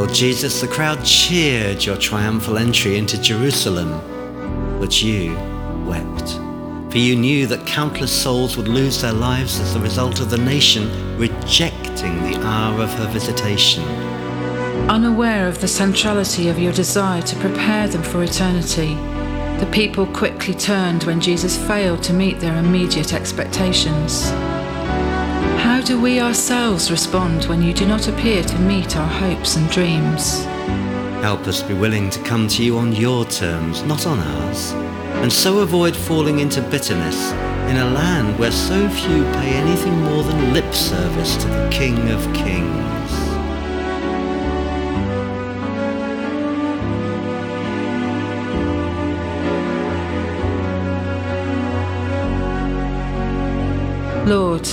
Lord Jesus, the crowd cheered your triumphal entry into Jerusalem, but you wept. For you knew that countless souls would lose their lives as the result of the nation rejecting the hour of her visitation. Unaware of the centrality of your desire to prepare them for eternity, the people quickly turned when Jesus failed to meet their immediate expectations. How do we ourselves respond when you do not appear to meet our hopes and dreams? Help us be willing to come to you on your terms, not on ours, and so avoid falling into bitterness in a land where so few pay anything more than lip service to the King of Kings. Lord,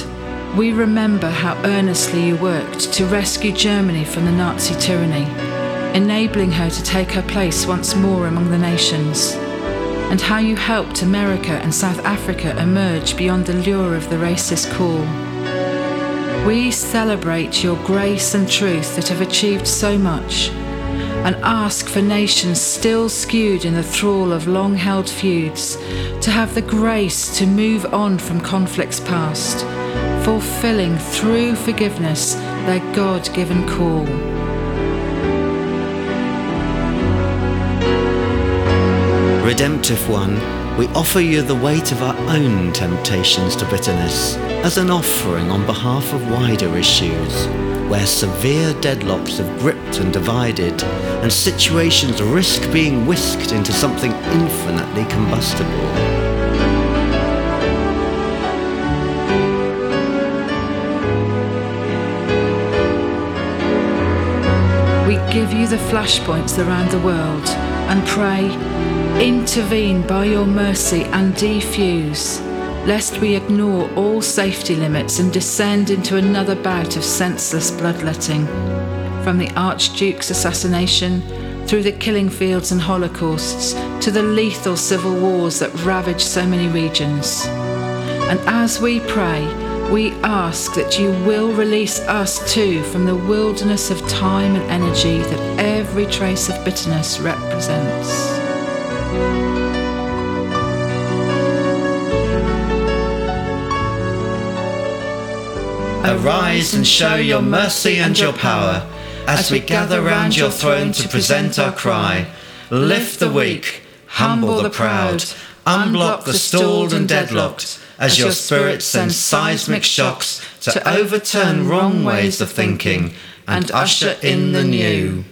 we remember how earnestly you worked to rescue Germany from the Nazi tyranny, enabling her to take her place once more among the nations, and how you helped America and South Africa emerge beyond the lure of the racist call. We celebrate your grace and truth that have achieved so much and ask for nations still skewed in the thrall of long held feuds to have the grace to move on from conflicts past, fulfilling through forgiveness their God given call. Redemptive One, we offer you the weight of our own temptations to bitterness as an offering on behalf of wider issues, where severe deadlocks have gripped and divided, and situations risk being whisked into something infinitely combustible. Give you the flashpoints around the world and pray, intervene by your mercy and defuse, lest we ignore all safety limits and descend into another bout of senseless bloodletting. From the Archduke's assassination, through the killing fields and holocausts, to the lethal civil wars that ravage so many regions. And as we pray, we ask that you will release us too from the wilderness of time and energy that every trace of bitterness represents. Arise and show your mercy and your power as we gather round your throne to present our cry. Lift the weak, humble the proud, unblock the stalled and deadlocked, as your spirit sends seismic shocks to overturn wrong ways of thinking and usher in the new.